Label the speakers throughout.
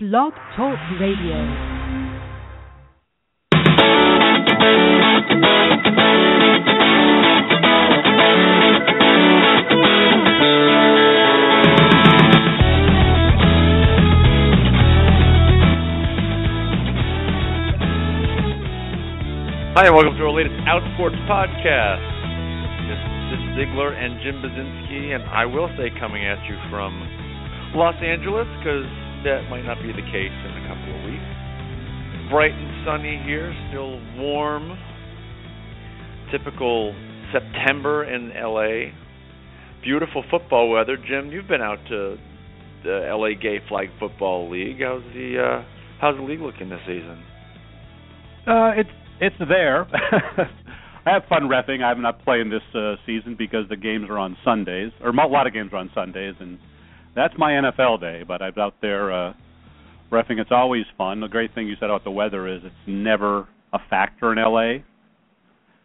Speaker 1: Blog Talk Radio.
Speaker 2: Hi, and welcome to our latest Outsports podcast. This is Zeigler and Jim Buzinski, and I will say coming at you from Los Angeles because that might not be the case in a couple of weeks. Bright and sunny here, still warm. Typical September in LA. Beautiful football weather. Jim, you've been out to the LA Gay Flag Football League. How's the uh, how's the league looking this season?
Speaker 3: Uh, it's it's there. I have fun refing. I'm not playing this uh, season because the games are on Sundays, or a lot of games are on Sundays, and that's my NFL day. But I'm out there uh, refing. It's always fun. The great thing you said about the weather is it's never a factor in LA.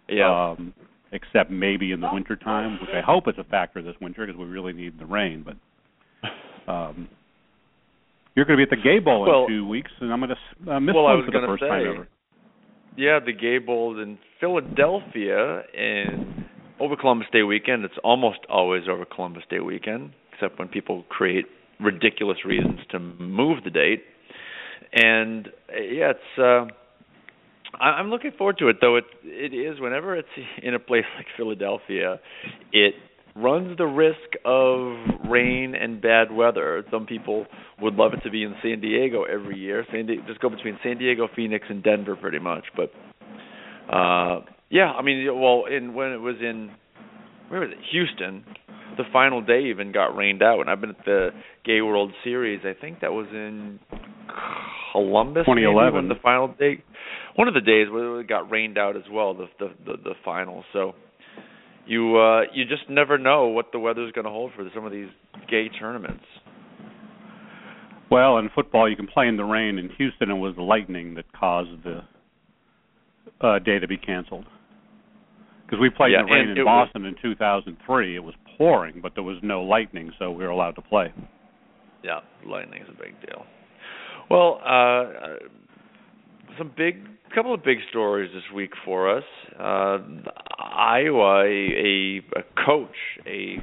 Speaker 2: Yeah.
Speaker 3: Um, except maybe in the winter time, which I hope is a factor this winter because we really need the rain. But um, you're going to be at the Gay Bowl
Speaker 2: Well-
Speaker 3: in two weeks, and I'm going to uh, miss
Speaker 2: Well,
Speaker 3: one for the first time ever.
Speaker 2: Yeah, the Gay Bowl in Philadelphia and over Columbus Day weekend. It's almost always over Columbus Day weekend, except when people create ridiculous reasons to move the date. And uh, yeah, it's. Uh, I'm looking forward to it, though. It it is whenever it's in a place like Philadelphia, it runs the risk of rain and bad weather. Some people would love it to be in San Diego every year. San Di- just go between San Diego, Phoenix, and Denver, pretty much. But uh yeah, I mean, well, in when it was in where was it? Houston. The final day even got rained out, and I've been at the Gay World Series. I think that was in Columbus,
Speaker 3: 2011.
Speaker 2: when the final day, one of the days where it got rained out as well. The the the, the final. So you uh you just never know what the weather's going to hold for some of these gay tournaments.
Speaker 3: Well, in football, you can play in the rain. In Houston, it was the lightning that caused the uh, day to be canceled. Because we played
Speaker 2: Yeah,
Speaker 3: in the rain in
Speaker 2: it was-
Speaker 3: Boston in 2003. It was pouring, but there was no lightning, so we were allowed to play.
Speaker 2: Yeah, lightning is a big deal. Well, uh, some big, couple of big stories this week for us. Uh, Iowa, a, a, a coach, a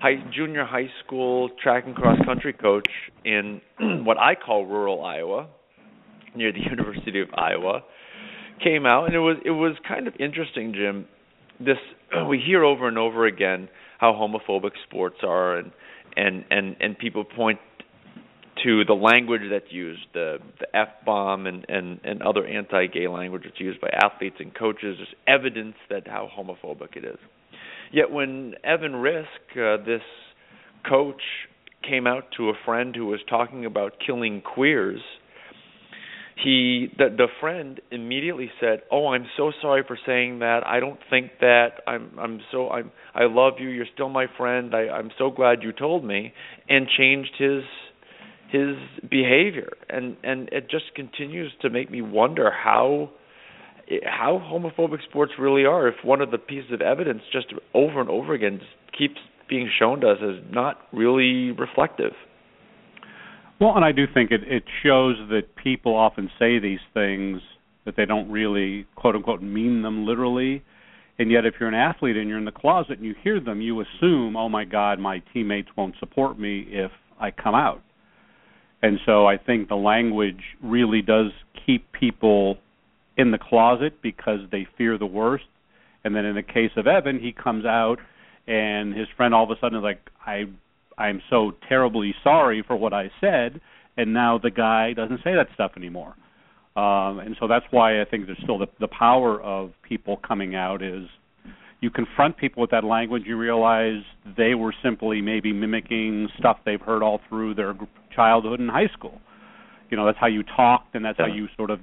Speaker 2: high, junior high school track and cross country coach in what I call rural Iowa, near the University of Iowa, came out, and it was it was kind of interesting, Jim. This we hear over and over again how homophobic sports are, and and and and people point to the language that's used, the the f bomb and and and other anti-gay language that's used by athletes and coaches, is evidence that how homophobic it is. Yet when Evan Risk, uh, this coach, came out to a friend who was talking about killing queers, he the the friend immediately said, "Oh, I'm so sorry for saying that. I don't think that. I'm I'm so I'm I love you. You're still my friend. I I'm so glad you told me." And changed his his behavior. And and it just continues to make me wonder how how homophobic sports really are if one of the pieces of evidence just over and over again keeps being shown to us as not really reflective.
Speaker 3: Well, and I do think it, it shows that people often say these things that they don't really, quote unquote, mean them literally. And yet, if you're an athlete and you're in the closet and you hear them, you assume, oh my God, my teammates won't support me if I come out. And so I think the language really does keep people in the closet because they fear the worst. And then in the case of Evan, he comes out and his friend all of a sudden is like, I I'm so terribly sorry for what I said, and now the guy doesn't say that stuff anymore. Um, and so that's why I think there's still the, the power of people coming out is you confront people with that language, you realize they were simply maybe mimicking stuff they've heard all through their childhood and high school. You know, that's how you talked, and that's how you sort of,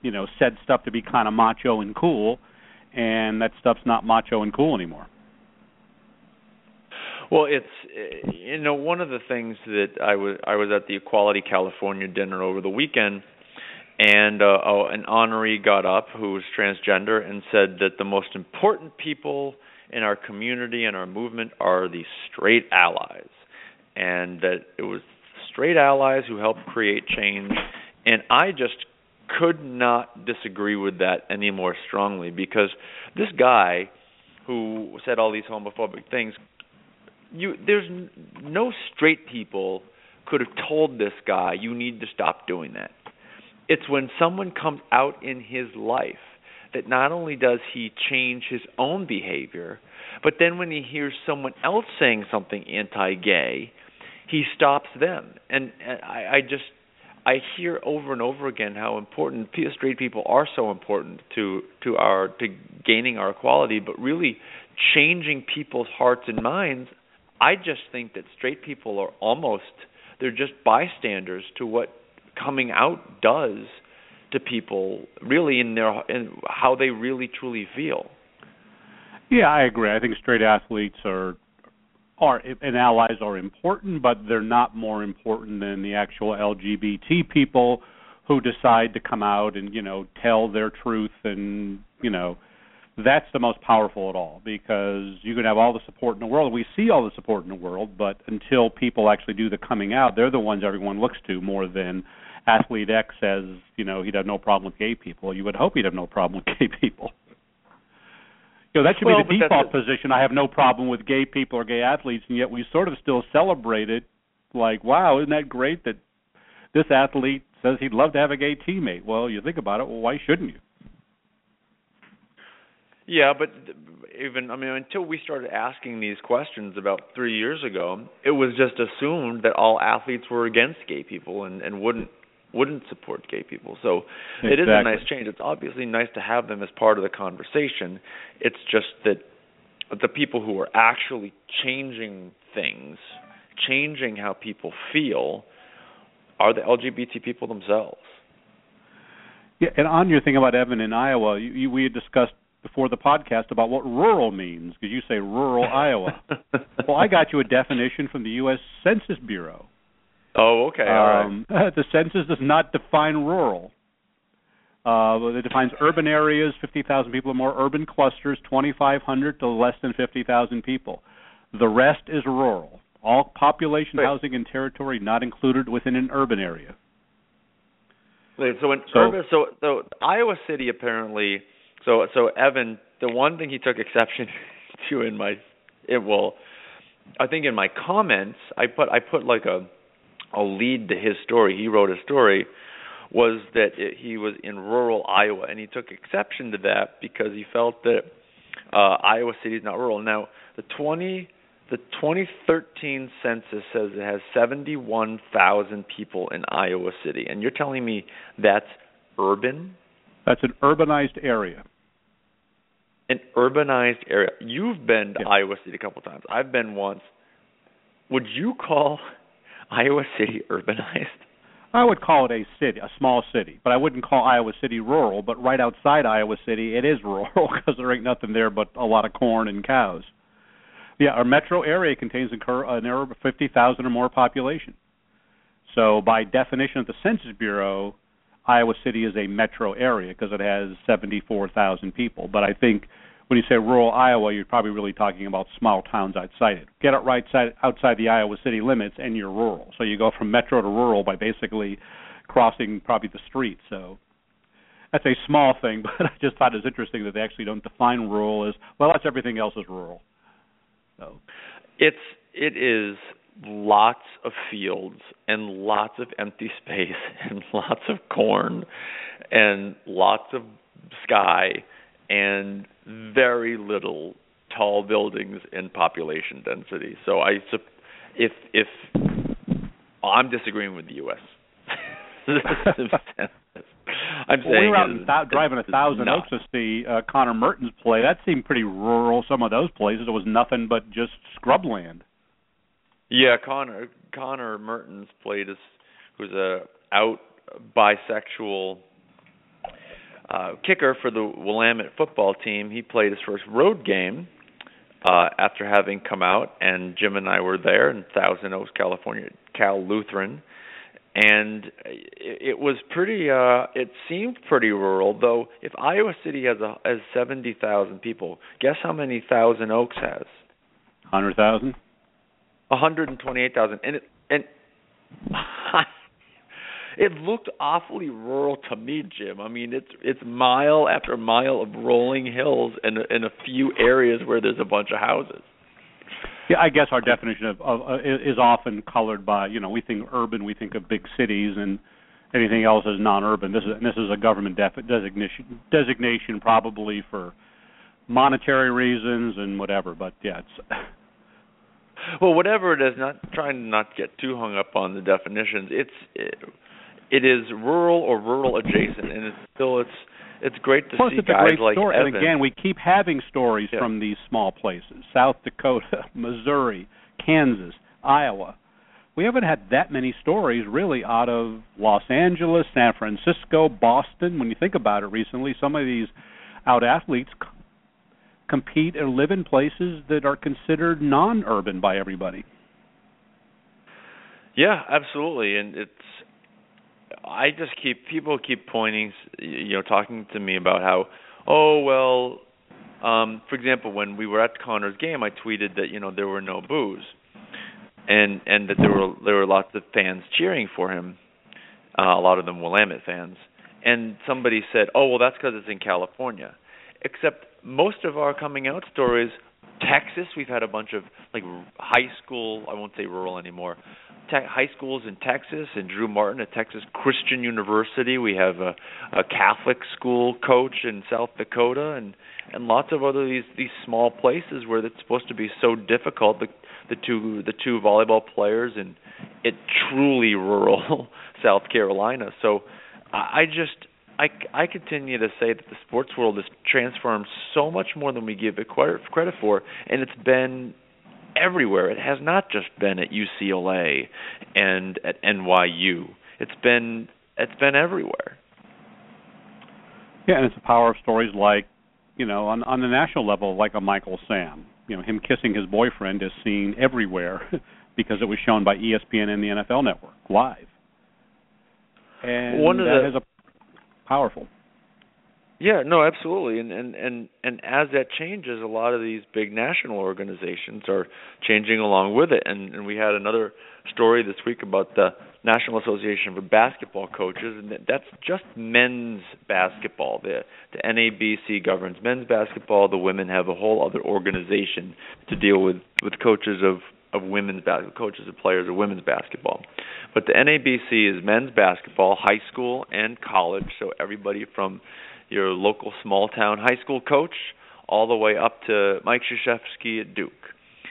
Speaker 3: you know, said stuff to be kind of macho and cool, and that stuff's not macho and cool anymore.
Speaker 2: Well, it's you know one of the things that I was I was at the Equality California dinner over the weekend, and uh, oh, an honoree got up who was transgender and said that the most important people in our community and our movement are the straight allies, and that it was straight allies who helped create change, and I just could not disagree with that any more strongly because this guy who said all these homophobic things you there's no straight people could have told this guy you need to stop doing that it's when someone comes out in his life that not only does he change his own behavior but then when he hears someone else saying something anti-gay he stops them and, and I, I just I hear over and over again how important straight people are so important to to our to gaining our equality, but really changing people's hearts and minds. I just think that straight people are almost they're just bystanders to what coming out does to people really in their in how they really truly feel.
Speaker 3: Yeah, I agree. I think straight athletes are are and allies are important, but they're not more important than the actual LGBT people who decide to come out and you know tell their truth and you know that's the most powerful at all because you can have all the support in the world. We see all the support in the world, but until people actually do the coming out, they're the ones everyone looks to more than athlete X says, you know, he'd have no problem with gay people. You would hope he'd have no problem with gay people. You know, that should
Speaker 2: well,
Speaker 3: be the default position. I have no problem with gay people or gay athletes, and yet we sort of still celebrate it. Like, wow, isn't that great that this athlete says he'd love to have a gay teammate? Well, you think about it. Well, why shouldn't you?
Speaker 2: Yeah, but even I mean, until we started asking these questions about three years ago, it was just assumed that all athletes were against gay people and and wouldn't wouldn't support gay people. So
Speaker 3: exactly.
Speaker 2: it is a nice change. It's obviously nice to have them as part of the conversation. It's just that the people who are actually changing things, changing how people feel, are the LGBT people themselves.
Speaker 3: Yeah, and on your thing about Evan in Iowa, you, you, we had discussed before the podcast about what rural means because you say rural Iowa. well, I got you a definition from the U.S. Census Bureau.
Speaker 2: Oh, okay. All um,
Speaker 3: right. the census does not define rural. Uh, it defines urban areas, 50,000 people or more, urban clusters, 2,500 to less than 50,000 people. The rest is rural. All population,
Speaker 2: Wait.
Speaker 3: housing, and territory not included within an urban area.
Speaker 2: Wait, so in so, urban, so so Iowa City apparently, so so Evan, the one thing he took exception to in my, it will, I think in my comments, I put I put like a a lead to his story. He wrote a story was that it, he was in rural Iowa, and he took exception to that because he felt that uh, Iowa City is not rural. Now, the 20 the 2013 census says it has 71,000 people in Iowa City, and you're telling me that's urban?
Speaker 3: That's an urbanized area.
Speaker 2: An urbanized area. You've been to yeah. Iowa City a couple times. I've been once. Would you call Iowa City urbanized?
Speaker 3: I would call it a city, a small city, but I wouldn't call Iowa City rural. But right outside Iowa City, it is rural because there ain't nothing there but a lot of corn and cows. Yeah, our metro area contains an area of 50,000 or more population. So by definition of the Census Bureau, Iowa City is a metro area because it has 74,000 people. But I think when you say rural Iowa, you're probably really talking about small towns outside it. Get it right side, outside the Iowa city limits, and you're rural. So you go from metro to rural by basically crossing probably the street. So that's a small thing, but I just thought it was interesting that they actually don't define rural as well. That's everything else is rural. So
Speaker 2: it's it is lots of fields and lots of empty space and lots of corn and lots of sky and very little tall buildings and population density. So I if if I'm disagreeing with the U.S. I'm
Speaker 3: well,
Speaker 2: saying
Speaker 3: we were out th- driving a thousand oaks to see uh, Connor Mertens play. That seemed pretty rural. Some of those places it was nothing but just scrubland.
Speaker 2: Yeah, Connor Connor Mertens played as who's a out bisexual uh, kicker for the Willamette football team. He played his first road game uh, after having come out, and Jim and I were there in Thousand Oaks, California, Cal Lutheran, and it, it was pretty. Uh, it seemed pretty rural, though. If Iowa City has a has seventy thousand people, guess how many Thousand Oaks has?
Speaker 3: Hundred thousand.
Speaker 2: One hundred and twenty-eight thousand, and it, and it looked awfully rural to me, Jim. I mean, it's it's mile after mile of rolling hills and in a few areas where there's a bunch of houses.
Speaker 3: Yeah, I guess our definition of, of uh, is often colored by you know we think urban, we think of big cities, and anything else is non-urban. This is this is a government def- designation designation probably for monetary reasons and whatever. But yeah, it's
Speaker 2: well, whatever it is. Not trying to not get too hung up on the definitions. It's it, it is rural or rural adjacent, and it's still it's it's great to
Speaker 3: Plus,
Speaker 2: see
Speaker 3: it's
Speaker 2: guys
Speaker 3: a great
Speaker 2: like
Speaker 3: story.
Speaker 2: Evan.
Speaker 3: And again, we keep having stories
Speaker 2: Yeah.
Speaker 3: from these small places: South Dakota, Missouri, Kansas, Iowa. We haven't had that many stories really out of Los Angeles, San Francisco, Boston. When you think about it, recently some of these out athletes c- compete or live in places that are considered non-urban by everybody.
Speaker 2: Yeah, absolutely, and it's. I just keep people keep pointing, you know, talking to me about how, oh well, um, for example, when we were at Connor's game, I tweeted that you know there were no boos, and and that there were there were lots of fans cheering for him, uh, a lot of them Willamette fans, and somebody said, oh well, that's because it's in California, except most of our coming out stories. Texas, we've had a bunch of like high school. I won't say rural anymore te- high schools in Texas and Drew Martin at Texas Christian University. We have a, a Catholic school coach in South Dakota and and lots of other these these small places where it's supposed to be so difficult. The the two the two volleyball players in it truly rural South Carolina. So I, I just I, I continue to say that the sports world has transformed so much more than we give it credit, credit for, and it's been everywhere. It has not just been at UCLA and at NYU. It's been it's been everywhere.
Speaker 3: Yeah, and it's the power of stories like, you know, on on the national level, like a Michael Sam. You know, him kissing his boyfriend is seen everywhere because it was shown by ESPN and the NFL Network live. And
Speaker 2: One of
Speaker 3: that
Speaker 2: the-
Speaker 3: is a powerful.
Speaker 2: Yeah, no, absolutely. And and and and as that changes, a lot of these big national organizations are changing along with it. And and we had another story this week about the National Association for Basketball Coaches, and that- that's just men's basketball. The the NABC governs men's basketball. The women have a whole other organization to deal with with coaches of of women's basketball, coaches and players of women's basketball. But the NABC is men's basketball, high school and college. So everybody from your local small town high school coach all the way up to Mike Krzyzewski at Duke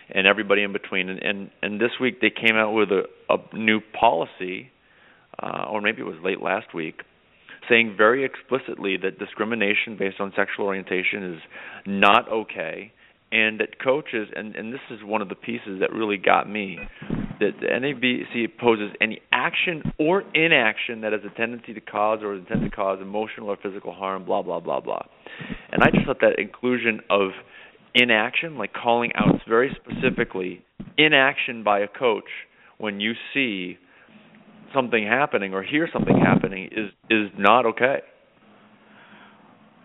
Speaker 2: and everybody in between. And and, and this week they came out with a, a new policy uh, or maybe it was late last week saying very explicitly that discrimination based on sexual orientation is not okay and that coaches and and this is one of the pieces that really got me that the NABC opposes any action or inaction that has a tendency to cause or is intended to cause emotional or physical harm blah blah blah blah. And I just thought that inclusion of inaction like calling out very specifically inaction by a coach when you see something happening or hear something happening is is not okay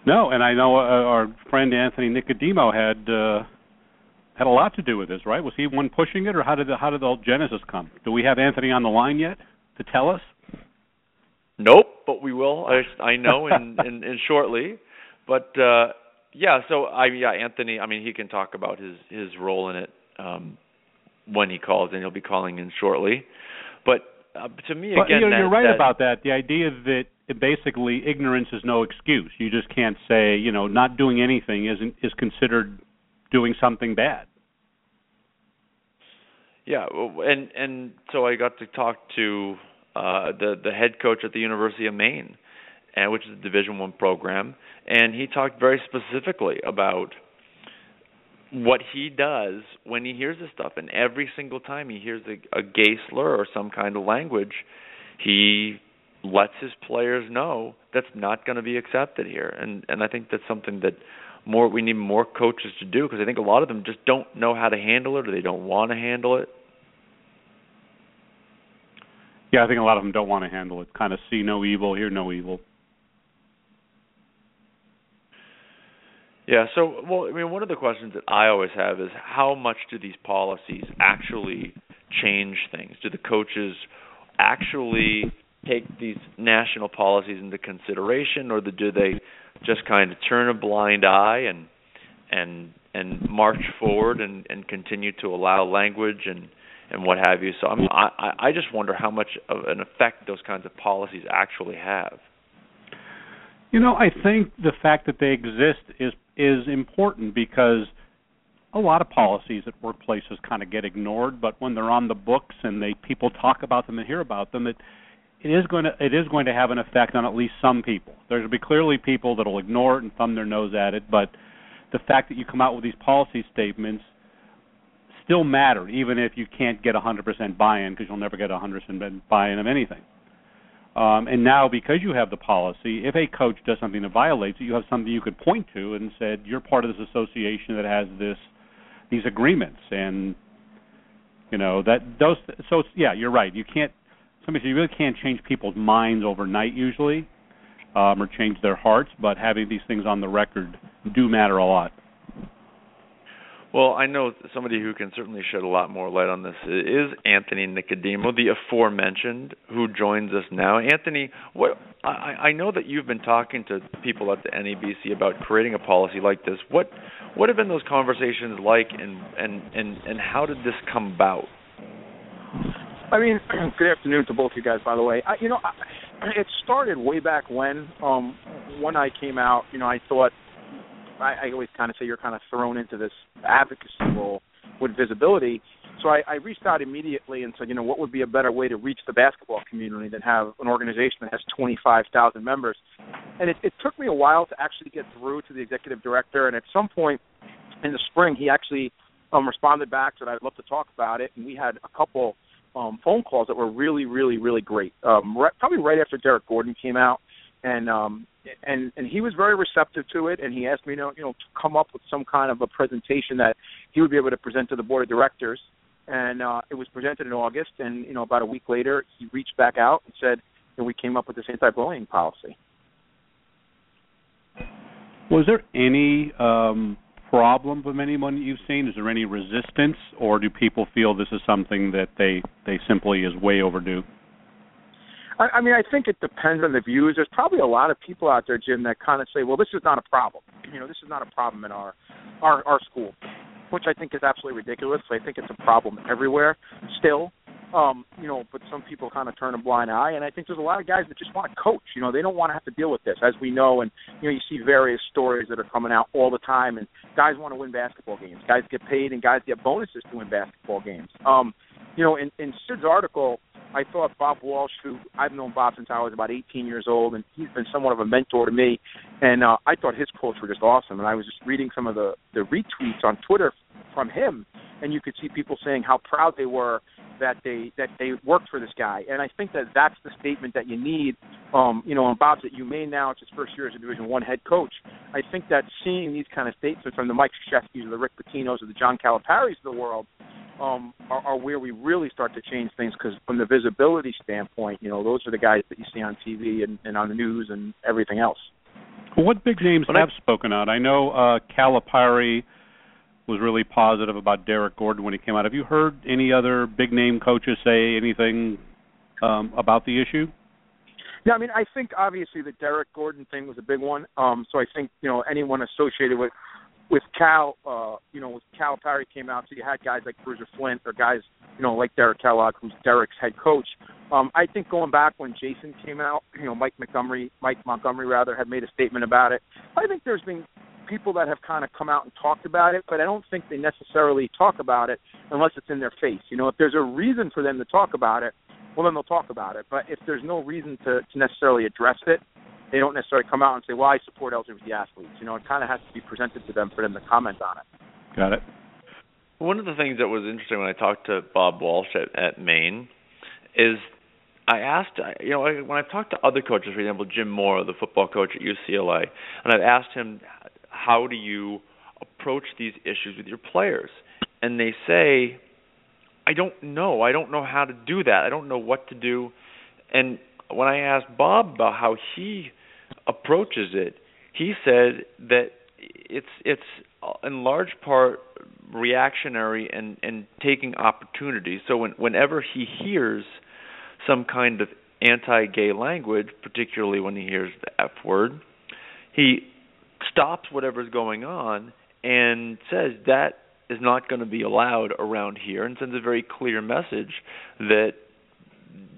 Speaker 3: No, and I know uh, our friend Anthony Nicodemo had uh, had a lot to do with this, right? Was he one pushing it, or how did the, how did the whole genesis come? Do we have Anthony on the line yet to tell us?
Speaker 2: Nope, but we will. I I know in in, in shortly, but uh yeah. So I yeah, Anthony. I mean, he can talk about his his role in it um when he calls, and he'll be calling in shortly. But uh, to me,
Speaker 3: But
Speaker 2: again,
Speaker 3: you know,
Speaker 2: that,
Speaker 3: you're right
Speaker 2: that,
Speaker 3: about that. The idea that basically ignorance is no excuse. You just can't say, you know, not doing anything isn't is considered doing something bad.
Speaker 2: Yeah, and and so I got to talk to uh the the head coach at the University of Maine, and which is a Division One program, and he talked very specifically about what he does when he hears this stuff, and every single time he hears a, a gay slur or some kind of language, he lets his players know that's not going to be accepted here, and and I think that's something that more we need more coaches to do because I think a lot of them just don't know how to handle it or they don't want to handle it.
Speaker 3: Yeah, I think a lot of them don't want to handle it. Kind of see no evil, hear no evil.
Speaker 2: Yeah, so well, I mean, one of the questions that I always have is how much do these policies actually change things? Do the coaches actually take these national policies into consideration, or do they just kind of turn a blind eye and and and march forward and, and continue to allow language and and what have you. So I'm, I I just wonder how much of an effect those kinds of policies actually have.
Speaker 3: You know, I think the fact that they exist is is important because a lot of policies at workplaces kind of get ignored, but when they're on the books and they people talk about them and hear about them, it it is going to it is going to have an effect on at least some people. Going to be clearly people that will ignore it and thumb their nose at it, but the fact that you come out with these policy statements still matter, even if you can't get 100% buy-in, because you'll never get 100% buy-in of anything. Um, and now, because you have the policy, if a coach does something that violates it, you have something you could point to and said you're part of this association that has this these agreements, and you know that those. So yeah, you're right. You can't. Somebody you really can't change people's minds overnight usually, um, or change their hearts, but having these things on the record do matter a lot.
Speaker 2: Well, I know somebody who can certainly shed a lot more light on this is Anthony Nicodemo, the aforementioned, who joins us now. Anthony, what I, I know that you've been talking to people at the NABC about creating a policy like this. What what have been those conversations like, and and and and how did this come about?
Speaker 4: I mean, good afternoon to both you guys. By the way, I, you know, I, it started way back when. Um, when I came out, you know, I thought I, I always kind of say you're kind of thrown into this advocacy role with visibility. So I, I reached out immediately and said, you know, what would be a better way to reach the basketball community than have an organization that has 25,000 members? And it, it took me a while to actually get through to the executive director. And at some point in the spring, he actually um, responded back said I'd love to talk about it. And we had a couple um, phone calls that were really, really, really great. Um, right, probably right after Derrick Gordon came out, and um, and and he was very receptive to it and he asked me you know you know to come up with some kind of a presentation that he would be able to present to the board of directors and uh it was presented in August and you know about a week later he reached back out and said that we came up with this anti-bullying policy
Speaker 3: was there any um problem from anyone you've seen is there any resistance or do people feel this is something that they they simply is way overdue
Speaker 4: I, I mean, I think it depends on the views. There's probably a lot of people out there, Jim, that kind of say, "Well, this is not a problem. You know, this is not a problem in our our our school," which I think is absolutely ridiculous. I think it's a problem everywhere still. Um, you know, but some people kind of turn a blind eye, and I think there's a lot of guys that just want to coach. You know, they don't want to have to deal with this, as we know, and you know, you see various stories that are coming out all the time, and guys want to win basketball games. Guys get paid, and guys get bonuses to win basketball games. Um, you know, in, in Cyd's article, I thought Bob Walsh, who I've known Bob since I was about 18 years old, and he's been somewhat of a mentor to me. And uh, I thought his quotes were just awesome. And I was just reading some of the the retweets on Twitter from him, and you could see people saying how proud they were that they that they worked for this guy. And I think that that's the statement that you need. Um, you know, and Bob's at UMaine now; it's his first year as a Division One head coach. I think that seeing these kind of statements from the Mike Krzyzewskis or the Rick Pitinos or the John Calipari's of the world um, are, are where we really start to change things because from the visibility standpoint, you know, those are the guys that you see on TV and, and on the news and everything else.
Speaker 3: Well, what big names have I, spoken out? I know uh, Calipari was really positive about Derrick Gordon when he came out. Have you heard any other big name coaches say anything um, about the issue?
Speaker 4: Yeah, I mean, I think obviously the Derrick Gordon thing was a big one. Um, so I think you know anyone associated with with Cal, uh, you know, with Calipari came out, so you had guys like Bruiser Flint or guys, you know, like Derek Kellogg, who's Derrick's head coach. Um, I think going back when Jason came out, you know, Mike Montgomery, Mike Montgomery rather, had made a statement about it. I think there's been people that have kind of come out and talked about it, but I don't think they necessarily talk about it unless it's in their face. You know, if there's a reason for them to talk about it, well, then they'll talk about it. But if there's no reason to, to necessarily address it, they don't necessarily come out and say, "Well, I support LGBT athletes." You know, it kind of has to be presented to them for them to comment on it.
Speaker 3: Got it.
Speaker 2: One of the things that was interesting when I talked to Bob Walsh at, at Maine is I asked, you know, when I've talked to other coaches, for example, Jim Mora, the football coach at UCLA, and I've asked him, how do you approach these issues with your players? And they say, I don't know. I don't know how to do that. I don't know what to do. And when I asked Bob about how he approaches it, he said that it's it's uh, in large part reactionary and and taking opportunities. So when, whenever he hears some kind of anti-gay language, particularly when he hears the F word, he stops whatever's going on and says that is not going to be allowed around here and sends a very clear message that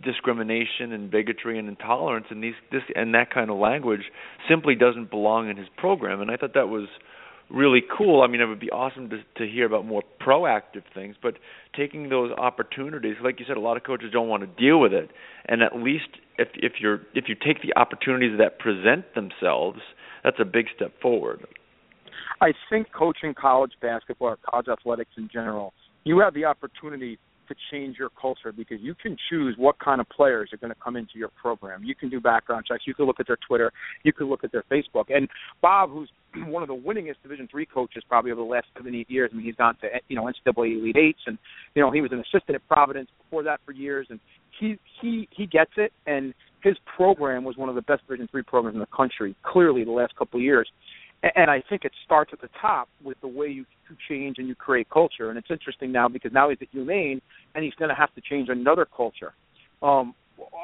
Speaker 2: discrimination and bigotry and intolerance and these this and that kind of language simply doesn't belong in his program and I thought that was really cool. I mean, it would be awesome to to hear about more proactive things, but taking those opportunities, like you said, a lot of coaches don't want to deal with it, and at least if if you're if you take the opportunities that present themselves, that's a big step forward.
Speaker 4: I think coaching college basketball or college athletics in general, you have the opportunity to change your culture because you can choose what kind of players are going to come into your program. You can do background checks. You can look at their Twitter. You can look at their Facebook. And Bob, who's one of the winningest Division three coaches probably over the last seven eight years. I mean, he's gone to you know NCAA Elite Eights, and you know he was an assistant at Providence before that for years, and he he he gets it. And his program was one of the best Division three programs in the country, clearly the last couple of years. And I think it starts at the top with the way you, change and you create culture. And it's interesting now because now he's at UMaine and he's going to have to change another culture um,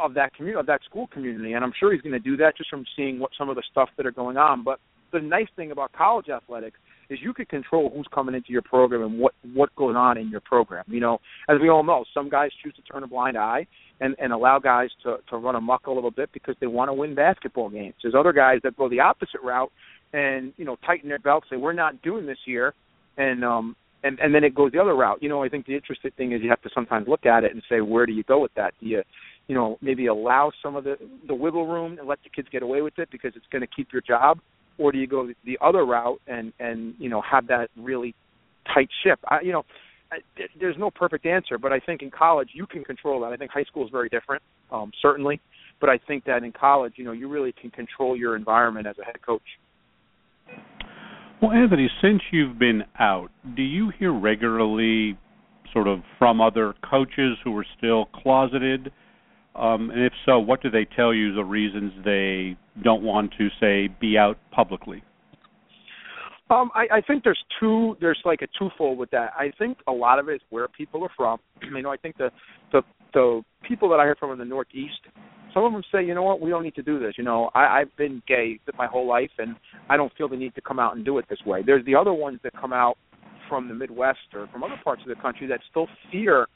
Speaker 4: of that community, of that school community. And I'm sure he's going to do that just from seeing what some of the stuff that are going on. But the nice thing about college athletics is you can control who's coming into your program and what what goes on in your program. You know, as we all know, some guys choose to turn a blind eye and and allow guys to to run amok a little bit because they want to win basketball games. There's other guys that go the opposite route and you know tighten their belt, say we're not doing this year, and um and and then it goes the other route. You know, I think the interesting thing is you have to sometimes look at it and say where do you go with that? Do you you know maybe allow some of the the wiggle room and let the kids get away with it because it's going to keep your job, or do you go the other route and and you know have that really tight ship? I, you know. There's no perfect answer, but I think in college you can control that. I think high school is very different, um, certainly, but I think that in college, you know, you really can control your environment as a head coach.
Speaker 3: Well, Anthony, since you've been out, do you hear regularly sort of from other coaches who are still closeted? Um, and if so, what do they tell you the reasons they don't want to say be out publicly?
Speaker 4: Um, I, I think there's two. There's like a twofold with that. I think a lot of it is where people are from. you know, I think the the the people that I hear from in the Northeast some of them say, you know what, we don't need to do this. You know, I, I've been gay my whole life, and I don't feel the need to come out and do it this way. There's the other ones that come out from the Midwest or from other parts of the country that still fear,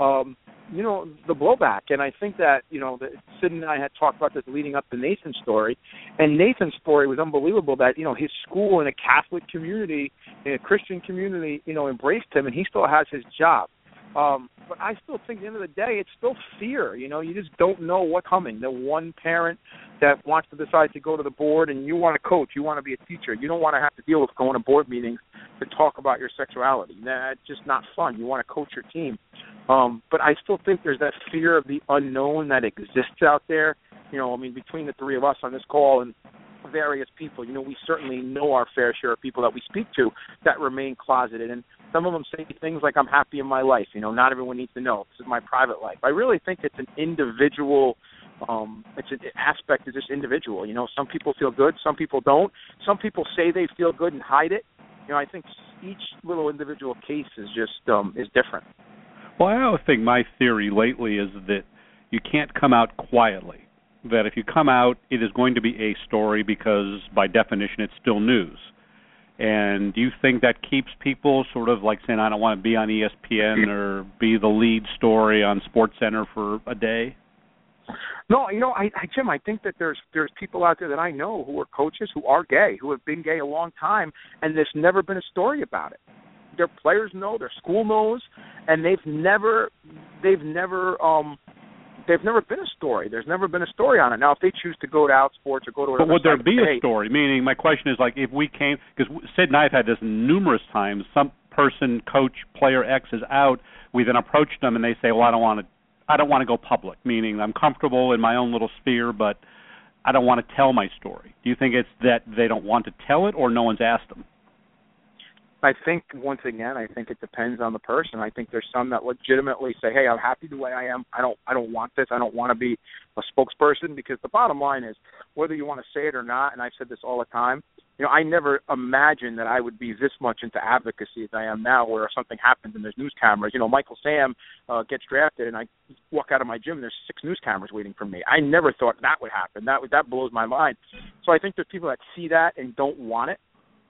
Speaker 4: um, you know, the blowback. And I think that you know, that Cyd and I had talked about this leading up to Nathan's story, and Nathan's story was unbelievable. That you know, his school in a Catholic community, in a Christian community, you know, embraced him, and he still has his job. Um, but I still think at the end of the day, it's still fear. You know, you just don't know what's coming. The one parent that wants to decide to go to the board, and you want to coach, you want to be a teacher. You don't want to have to deal with going to board meetings to talk about your sexuality. That's just not fun. You want to coach your team. Um, but I still think there's that fear of the unknown that exists out there. You know, I mean, between the three of us on this call and various people. You know, we certainly know our fair share of people that we speak to that remain closeted, and some of them say things like, "I'm happy in my life." You know, not everyone needs to know. This is my private life. I really think it's an individual. Um, it's an aspect of this individual. You know, some people feel good, some people don't. Some people say they feel good and hide it. You know, I think each little individual case is just um, is different.
Speaker 3: Well, I always think my theory lately is that you can't come out quietly that if you come out, it is going to be a story because by definition it's still news. And do you think that keeps people sort of like saying, I don't want to be on ESPN or be the lead story on Sports Center for a day?
Speaker 4: No, you know, I, I Jim, I think that there's there's people out there that I know who are coaches who are gay, who have been gay a long time, and there's never been a story about it. Their players know, their school knows, and they've never they've never um they've never been a story. There's never been a story on it. Now, if they choose to go to Outsports or go to,
Speaker 3: but would there be
Speaker 4: a
Speaker 3: story? Meaning, my question is like, if we came, because Cyd and I have had this numerous times. Some person, coach, player X is out. We then approach them and they say, "Well, I don't want to, I don't want to go public." Meaning, I'm comfortable in my own little sphere, but I don't want to tell my story. Do you think it's that they don't want to tell it, or no one's asked them?
Speaker 4: I think once again, I think it depends on the person. I think there's some that legitimately say, "Hey, I'm happy the way I am. I don't, I don't want this. I don't want to be a spokesperson." Because the bottom line is, whether you want to say it or not, and I've said this all the time, you know, I never imagined that I would be this much into advocacy as I am now, where something happens and there's news cameras. You know, Michael Sam uh, gets drafted, and I walk out of my gym, and there's six news cameras waiting for me. I never thought that would happen. That that blows my mind. So I think there's people that see that and don't want it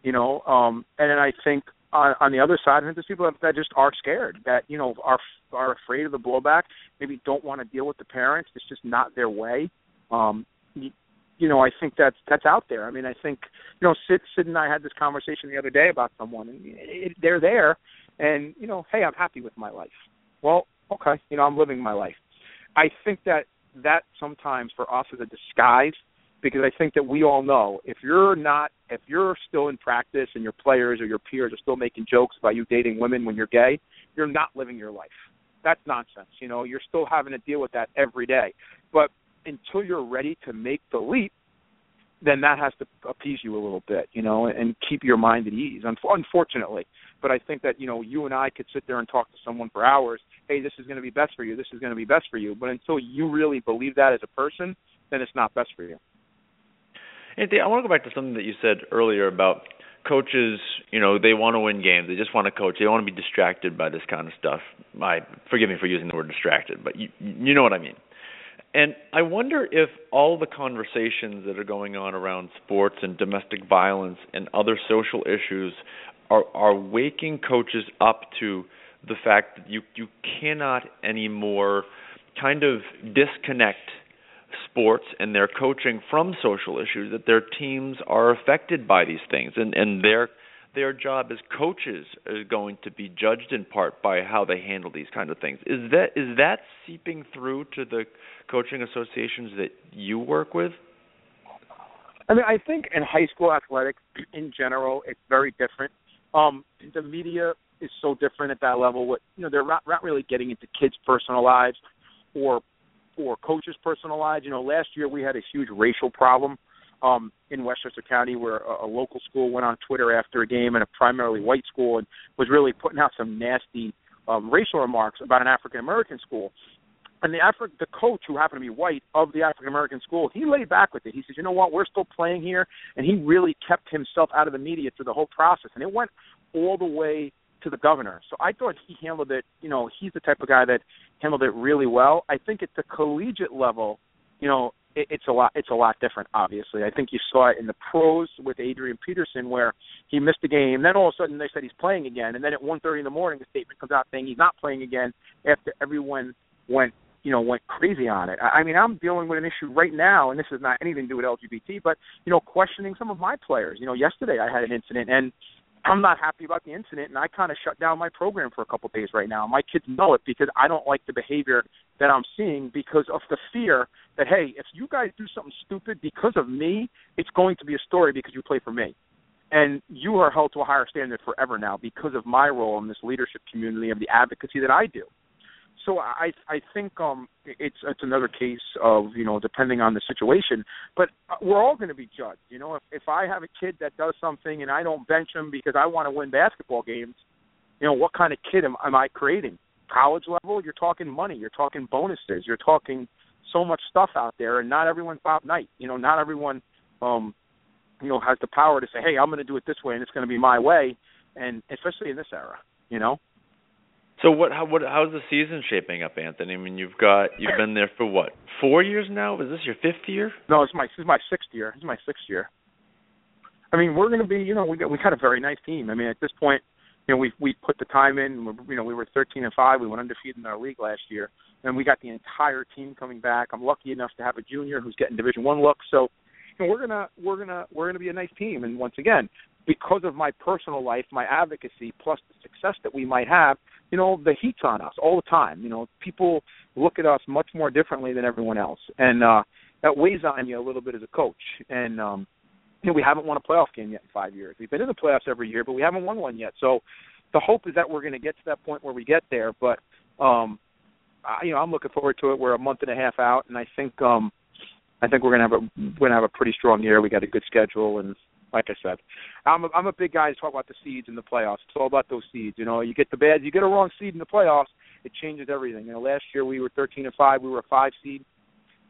Speaker 4: you know um and then i think on on the other side i think there's people that, that just are scared that you know are are afraid of the blowback maybe don't want to deal with the parents it's just not their way. Um you, you know i think that's that's out there. I mean i think you know Cyd Cyd and i had this conversation the other day about someone and it, they're there and you know hey i'm happy with my life. Well okay you know i'm living my life. I think that that sometimes for us is a disguise because I think that we all know if you're not if you're still in practice and your players or your peers are still making jokes about you dating women when you're gay, you're not living your life. That's nonsense. You know, you're still having to deal with that every day. But until you're ready to make the leap, then that has to appease you a little bit, you know, and keep your mind at ease. Unfortunately, but I think that you know you and I could sit there and talk to someone for hours. Hey, this is going to be best for you. This is going to be best for you. But until you really believe that as a person, then it's not best for you.
Speaker 2: Anthony, I want to go back to something that you said earlier about coaches, you know, they want to win games. They just want to coach. They want to be distracted by this kind of stuff. I forgive me for using the word distracted, but you you know what I mean. And I wonder if all the conversations that are going on around sports and domestic violence and other social issues are are waking coaches up to the fact that you you cannot anymore kind of disconnect sports and their coaching from social issues that their teams are affected by these things and and their their job as coaches is going to be judged in part by how they handle these kind of things. Is that is that seeping through to the coaching associations that you work with?
Speaker 4: I mean, I think in high school athletics in general, it's very different. Um, the media is so different at that level. What you know, they're not, not really getting into kids' personal lives or or coaches' personal lives. You know, last year we had a huge racial problem um, in Westchester County where a, a local school went on Twitter after a game and a primarily white school and was really putting out some nasty um, racial remarks about an African American school. And the Afri- the coach, who happened to be white of the African American school, he laid back with it. He says, "You know what? We're still playing here," and he really kept himself out of the media through the whole process. And it went all the way to the governor. So I thought he handled it. You know, he's the type of guy that handled it really well. I think at the collegiate level, you know, it, it's a lot. It's a lot different. Obviously, I think you saw it in the pros with Adrian Peterson, where he missed a game. Then all of a sudden they said he's playing again, and then at 1:30 in the morning, the statement comes out saying he's not playing again after everyone went you know went crazy on it. I mean, I'm dealing with an issue right now, and this is not anything to do with LGBT, but you know, questioning some of my players. You know, yesterday I had an incident, and I'm not happy about the incident, and I kind of shut down my program for a couple of days right now. My kids know it because I don't like the behavior that I'm seeing because of the fear that hey, if you guys do something stupid because of me, it's going to be a story because you play for me, and you are held to a higher standard forever now because of my role in this leadership community of the advocacy that I do so I I think um it's it's another case of you know depending on the situation, but we're all going to be judged. You know, if if I have a kid that does something and I don't bench him because I want to win basketball games, you know, what kind of kid am, am I creating? College level, you're talking money, you're talking bonuses, you're talking so much stuff out there, and not everyone's Bob Knight. You know, not everyone um you know has the power to say, hey, I'm going to do it this way and it's going to be my way, and especially in this era, you know.
Speaker 2: So what? How what? How's the season shaping up, Anthony? I mean, you've got you've been there for what? Four years now? Is this your fifth year?
Speaker 4: No, it's my this is my sixth year. This is my sixth year. I mean, we're going to be. You know, we got we got a very nice team. I mean, at this point, you know, we we put the time in. We're, you know, we were 13 and five. We went undefeated in our league last year, and we got the entire team coming back. I'm lucky enough to have a junior who's getting Division One look. So, you know, we're gonna we're gonna we're gonna be a nice team. And once again, because of my personal life, my advocacy, plus the success that we might have, you know, the heat's on us all the time. You know, people look at us much more differently than everyone else, and uh, that weighs on you a little bit as a coach. And um, you know, we haven't won a playoff game yet in five years. We've been in the playoffs every year, but we haven't won one yet. So the hope is that we're going to get to that point where we get there. But um, I, you know, I'm looking forward to it. We're a month and a half out, and I think um, I think we're going to have a we're going to have a pretty strong year. We got a good schedule, and like I said, I'm a, I'm a big guy to talk about the seeds in the playoffs. It's all about those seeds. You know, you get the bad, you get a wrong seed in the playoffs, it changes everything. You know, last year we were 13 and five, we were a five seed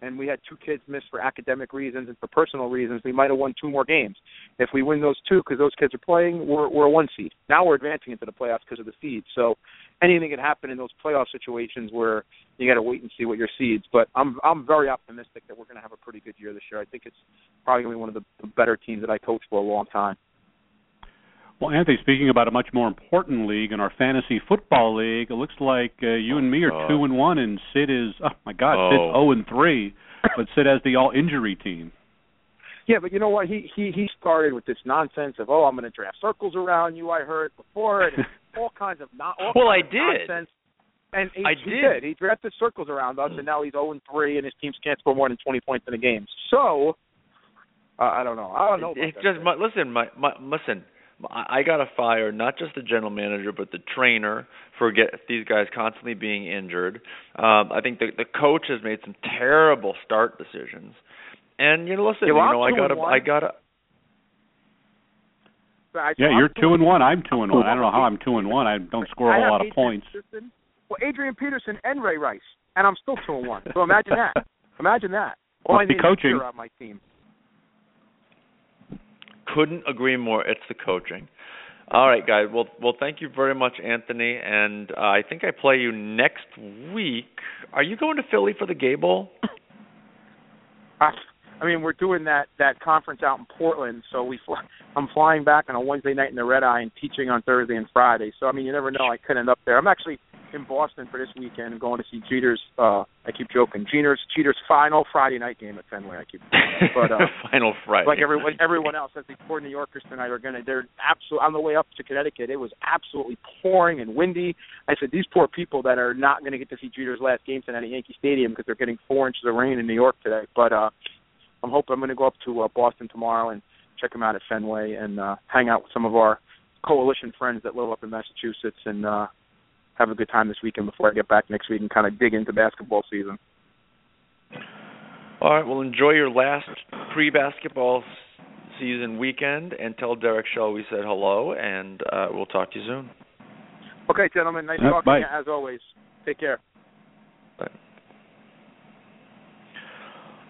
Speaker 4: and we had two kids miss for academic reasons and for personal reasons, we might have won two more games. If we win those two because those kids are playing, we're we're a one seed. Now we're advancing into the playoffs because of the seeds. So anything can happen in those playoff situations where you got to wait and see what your seeds. But I'm I'm very optimistic that we're going to have a pretty good year this year. I think it's probably going to be one of the better teams that I coached for a long time.
Speaker 3: Well, Anthony, speaking about a much more important league in our fantasy football league, it looks like uh, you
Speaker 2: oh,
Speaker 3: and me are
Speaker 2: God.
Speaker 3: two and one, and Cyd is oh my God,
Speaker 2: oh.
Speaker 3: Cyd's zero and three, but Sid has the all injury team.
Speaker 4: Yeah, but you know what? He he he started with this nonsense of oh, I'm going to draft circles around you. I heard before, and all kinds of not. All
Speaker 2: well,
Speaker 4: kinds
Speaker 2: I did.
Speaker 4: Nonsense. And he,
Speaker 2: I
Speaker 4: he
Speaker 2: did.
Speaker 4: He drafted circles around us, and now he's 0 and 3, and his teams can't score more than 20 points in a game. So, uh, I don't know. I don't know. About
Speaker 2: It's just my, listen, my, my listen. I I got to fire not just the general manager, but the trainer for get these guys constantly being injured. Um, I think the the coach has made some terrible start decisions. And you know, listen,
Speaker 4: Yeah, well,
Speaker 2: you know, I
Speaker 4: I'm
Speaker 2: got to. I got to.
Speaker 4: I,
Speaker 3: Yeah,
Speaker 4: I'm
Speaker 3: you're
Speaker 4: two
Speaker 3: two and one. I'm two and one. I don't know how I'm two and one. I don't score a whole lot of
Speaker 4: Adrian
Speaker 3: points.
Speaker 4: Peterson, well, Adrian Peterson and Ray Rice, and I'm still two and one. So imagine that. Imagine that. All
Speaker 3: Must
Speaker 4: I
Speaker 3: be
Speaker 4: need is
Speaker 3: coaching.
Speaker 4: Peter on my team.
Speaker 2: Couldn't agree more. It's the coaching. All right, guys. Well, well, thank you very much, Anthony. And uh, I think I play you next week. Are you going to Philly for the Gable?
Speaker 4: I, mean, we're doing that that conference out in Portland, so we fly, I'm flying back on a Wednesday night in the red eye and teaching on Thursday and Friday. So I mean, you never know. I could end up there. I'm actually in Boston for this weekend, and going to see Jeter's. Uh, I keep joking. Jeter's Jeter's final Friday night game at Fenway. I keep, but uh,
Speaker 2: Final Friday.
Speaker 4: like everyone everyone else, as the poor New Yorkers tonight are going to. They're absolutely on the way up to Connecticut. It was absolutely pouring and windy. I said these poor people that are not going to get to see Jeter's last game tonight at Yankee Stadium because they're getting four inches of rain in New York today. But uh, I'm hoping I'm going to go up to uh, Boston tomorrow and check him out at Fenway and uh, hang out with some of our coalition friends that live up in Massachusetts and uh, have a good time this weekend before I get back next week and kind of dig into basketball season.
Speaker 2: All right. Well, enjoy your last pre-basketball season weekend, and tell Derrick Shell we said hello, and uh, we'll talk to you soon.
Speaker 4: Okay, gentlemen. Nice
Speaker 3: Yep,
Speaker 4: talking
Speaker 3: bye.
Speaker 4: to you as always. Take care.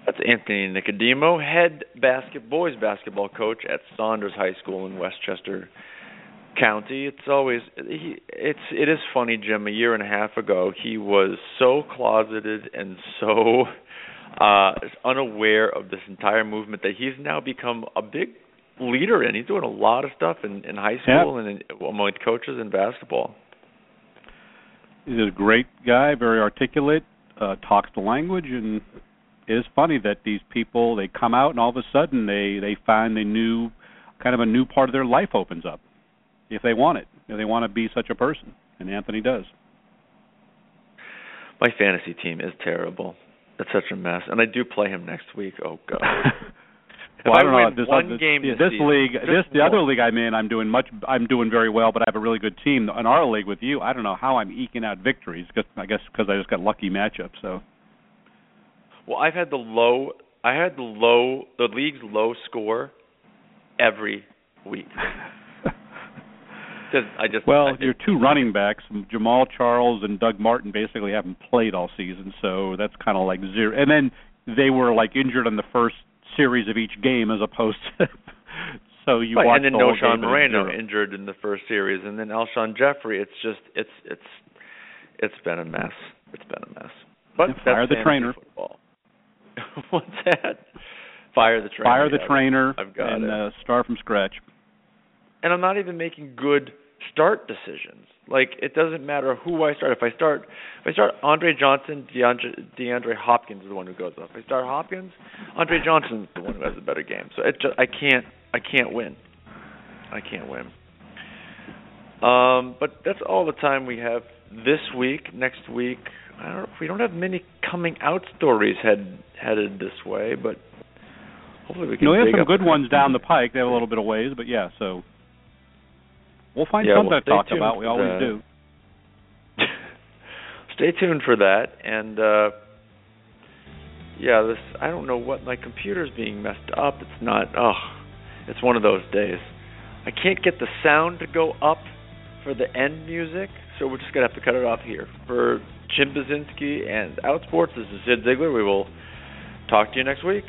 Speaker 2: That's Anthony Nicodemo, head basket boys basketball coach at Saunders High School in Westchester County. It's always he it's it is funny, Jim. A year and a half ago, he was so closeted and so uh unaware of this entire movement that he's now become a big leader in. He's doing a lot of stuff in in high school and in, among coaches in basketball.
Speaker 3: He's a great guy, very articulate, uh, talks the language, and it is funny that these people they come out and all of a sudden they they find a new kind of a new part of their life opens up if they want it if they want to be such a person and Anthony does.
Speaker 2: My fantasy team is terrible. It's such a mess, and I do play him next week. Oh God.
Speaker 3: well,
Speaker 2: If
Speaker 3: I don't know this
Speaker 2: one
Speaker 3: other,
Speaker 2: game this
Speaker 3: this league, this the other league I'm in, I'm doing much. I'm doing very well, but I have a really good team. In our league with you, I don't know how I'm eking out victories. Cause, I guess because I just got lucky matchups. So
Speaker 2: Well, I've had the low. I had the low, the league's low score every week. I just
Speaker 3: Well,
Speaker 2: I,
Speaker 3: your two running backs, Jamaal Charles and Doug Martin, basically haven't played all season, so that's kind of like zero. And then they were like injured in the first series of each game, as opposed to. so you
Speaker 2: right,
Speaker 3: watch
Speaker 2: and then
Speaker 3: the
Speaker 2: no
Speaker 3: whole
Speaker 2: Sean
Speaker 3: game and
Speaker 2: Moreno injured in the first series, and then Alshon Jeffery. It's just it's it's it's been a mess. It's been a mess. But
Speaker 3: fire the trainer.
Speaker 2: Football. What's that? Fire the trainer.
Speaker 3: Fire the trainer
Speaker 2: I've got
Speaker 3: and
Speaker 2: it.
Speaker 3: uh, start from scratch.
Speaker 2: and I'm not even making good start decisions. Like it doesn't matter who I start. If I start if I start Andre Johnson, DeAndre, DeAndre Hopkins is the one who goes up. If I start Hopkins, Andre Johnson's the one who has a better game. So it just I can't I can't win. I can't win. Um, but that's all the time we have this week. Next week, don't. We don't have many coming out stories head headed this way, but hopefully we can.
Speaker 3: Know, we have some good ones down the pike. They have a little bit of ways, but yeah. So we'll find
Speaker 2: Yeah,
Speaker 3: something
Speaker 2: well,
Speaker 3: to talk about. We always
Speaker 2: that.
Speaker 3: do.
Speaker 2: Stay tuned for that. And uh yeah, this I don't know what my computer's being messed up. It's not. Oh, It's one of those days. I can't get the sound to go up for the end music, so we're just gonna have to cut it off here. For Jim and Outsports, this is Cyd Zeigler. We will talk to you next week.